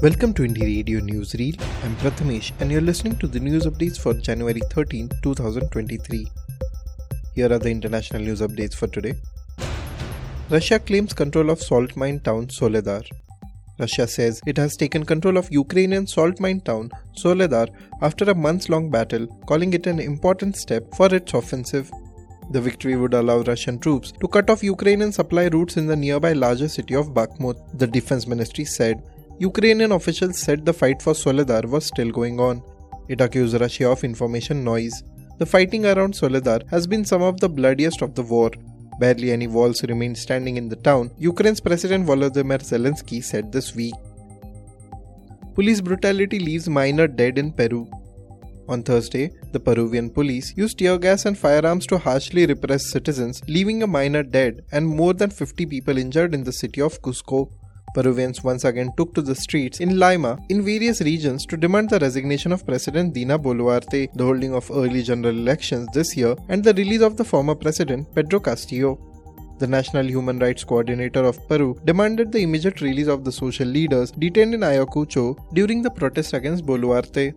Welcome to Indie Radio Newsreel. I'm Prathamesh and you're listening to the news updates for January 13, 2023. Here are the international news updates for today. Russia claims control of salt mine town Soledar. Russia says it has taken control of Ukrainian salt mine town Soledar after a months long battle, calling it an important step for its offensive. The victory would allow Russian troops to cut off Ukrainian supply routes in the nearby larger city of Bakhmut, the defense ministry said. Ukrainian officials said the fight for Soledar was still going on. It accused Russia of information noise. The fighting around Soledar has been some of the bloodiest of the war. Barely any walls remain standing in the town, Ukraine's President Volodymyr Zelensky said this week. Police brutality leaves miner dead in Peru. On Thursday, the Peruvian police used tear gas and firearms to harshly repress citizens, leaving a miner dead and more than 50 people injured in the city of Cusco. Peruvians once again took to the streets in Lima in various regions to demand the resignation of President Dina Boluarte, the holding of early general elections this year, and the release of the former president Pedro Castillo. The National Human Rights Coordinator of Peru demanded the immediate release of the social leaders detained in Ayacucho during the protest against Boluarte.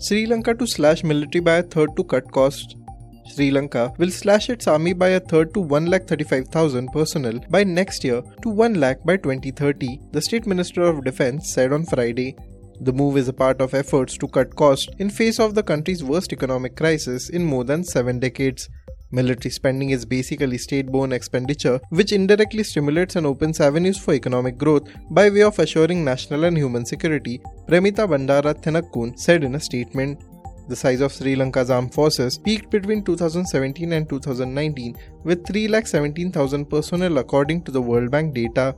Sri Lanka to slash military by a third to cut costs. Sri Lanka will slash its army by a third to 1,35,000 personnel by next year to 1 lakh by 2030, the State Minister of Defence said on Friday. The move is a part of efforts to cut costs in face of the country's worst economic crisis in more than 7 decades. Military spending is basically state borne expenditure, which indirectly stimulates and opens avenues for economic growth by way of assuring national and human security, Premita Bandara Thennakoon said in a statement. The size of Sri Lanka's armed forces peaked between 2017 and 2019 with 3,17,000 personnel according to the World Bank data.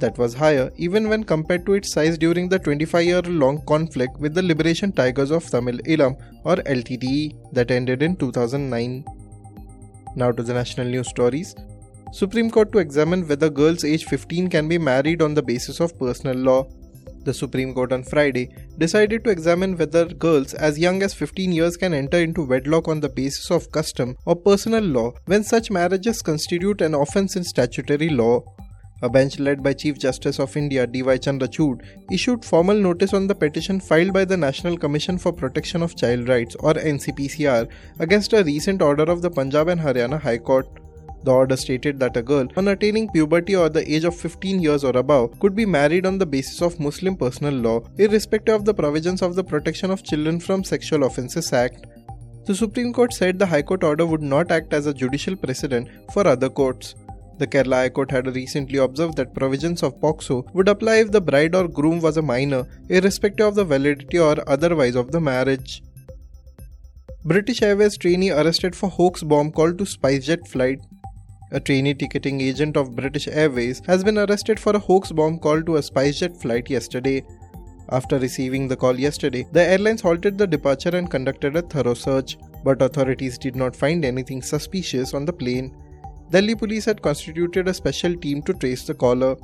That was higher even when compared to its size during the 25 year long conflict with the Liberation Tigers of Tamil Eelam or LTTE that ended in 2009. Now to the national news stories. Supreme Court to examine whether girls aged 15 can be married on the basis of personal law. The Supreme Court on Friday decided to examine whether girls as young as 15 years can enter into wedlock on the basis of custom or personal law when such marriages constitute an offence in statutory law. A bench led by Chief Justice of India D.Y. Chandrachud issued formal notice on the petition filed by the National Commission for Protection of Child Rights or NCPCR against a recent order of the Punjab and Haryana High Court. The order stated that a girl on attaining puberty or the age of 15 years or above could be married on the basis of Muslim personal law, irrespective of the provisions of the Protection of Children from Sexual Offences Act. The Supreme Court said the High Court order would not act as a judicial precedent for other courts. The Kerala High Court had recently observed that provisions of POCSO would apply if the bride or groom was a minor, irrespective of the validity or otherwise of the marriage. British Airways trainee arrested for hoax bomb call to SpiceJet flight. A trainee ticketing agent of British Airways has been arrested for a hoax bomb call to a SpiceJet flight yesterday. After receiving the call yesterday, the airlines halted the departure and conducted a thorough search, but authorities did not find anything suspicious on the plane. Delhi police had constituted a special team to trace the caller.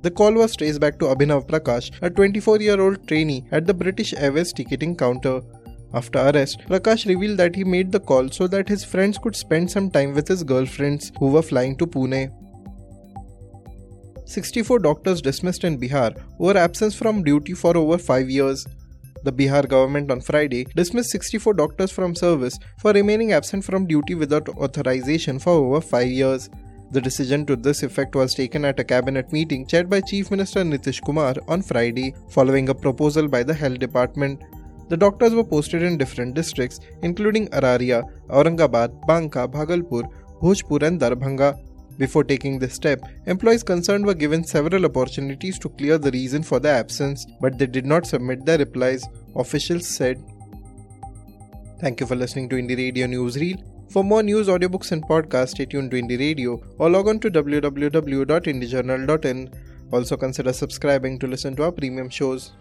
The call was traced back to Abhinav Prakash, a 24 year old trainee at the British Airways ticketing counter. After arrest, Prakash revealed that he made the call so that his friends could spend some time with his girlfriends who were flying to Pune. 64 doctors dismissed in Bihar over absence from duty for over 5 years. The Bihar government on Friday dismissed 64 doctors from service for remaining absent from duty without authorization for over 5 years. The decision to this effect was taken at a cabinet meeting chaired by Chief Minister Nitish Kumar on Friday, following a proposal by the Health Department. The doctors were posted in different districts, including Araria, Aurangabad, Banka, Bhagalpur, Bhojpur, and Darbhanga. Before taking this step, employees concerned were given several opportunities to clear the reason for the absence, but they did not submit their replies, officials said. Thank you for listening to Indie Radio Newsreel. For more news, audiobooks, and podcasts, stay tuned to Indie Radio or log on to www.indiejournal.in. Also, consider subscribing to listen to our premium shows.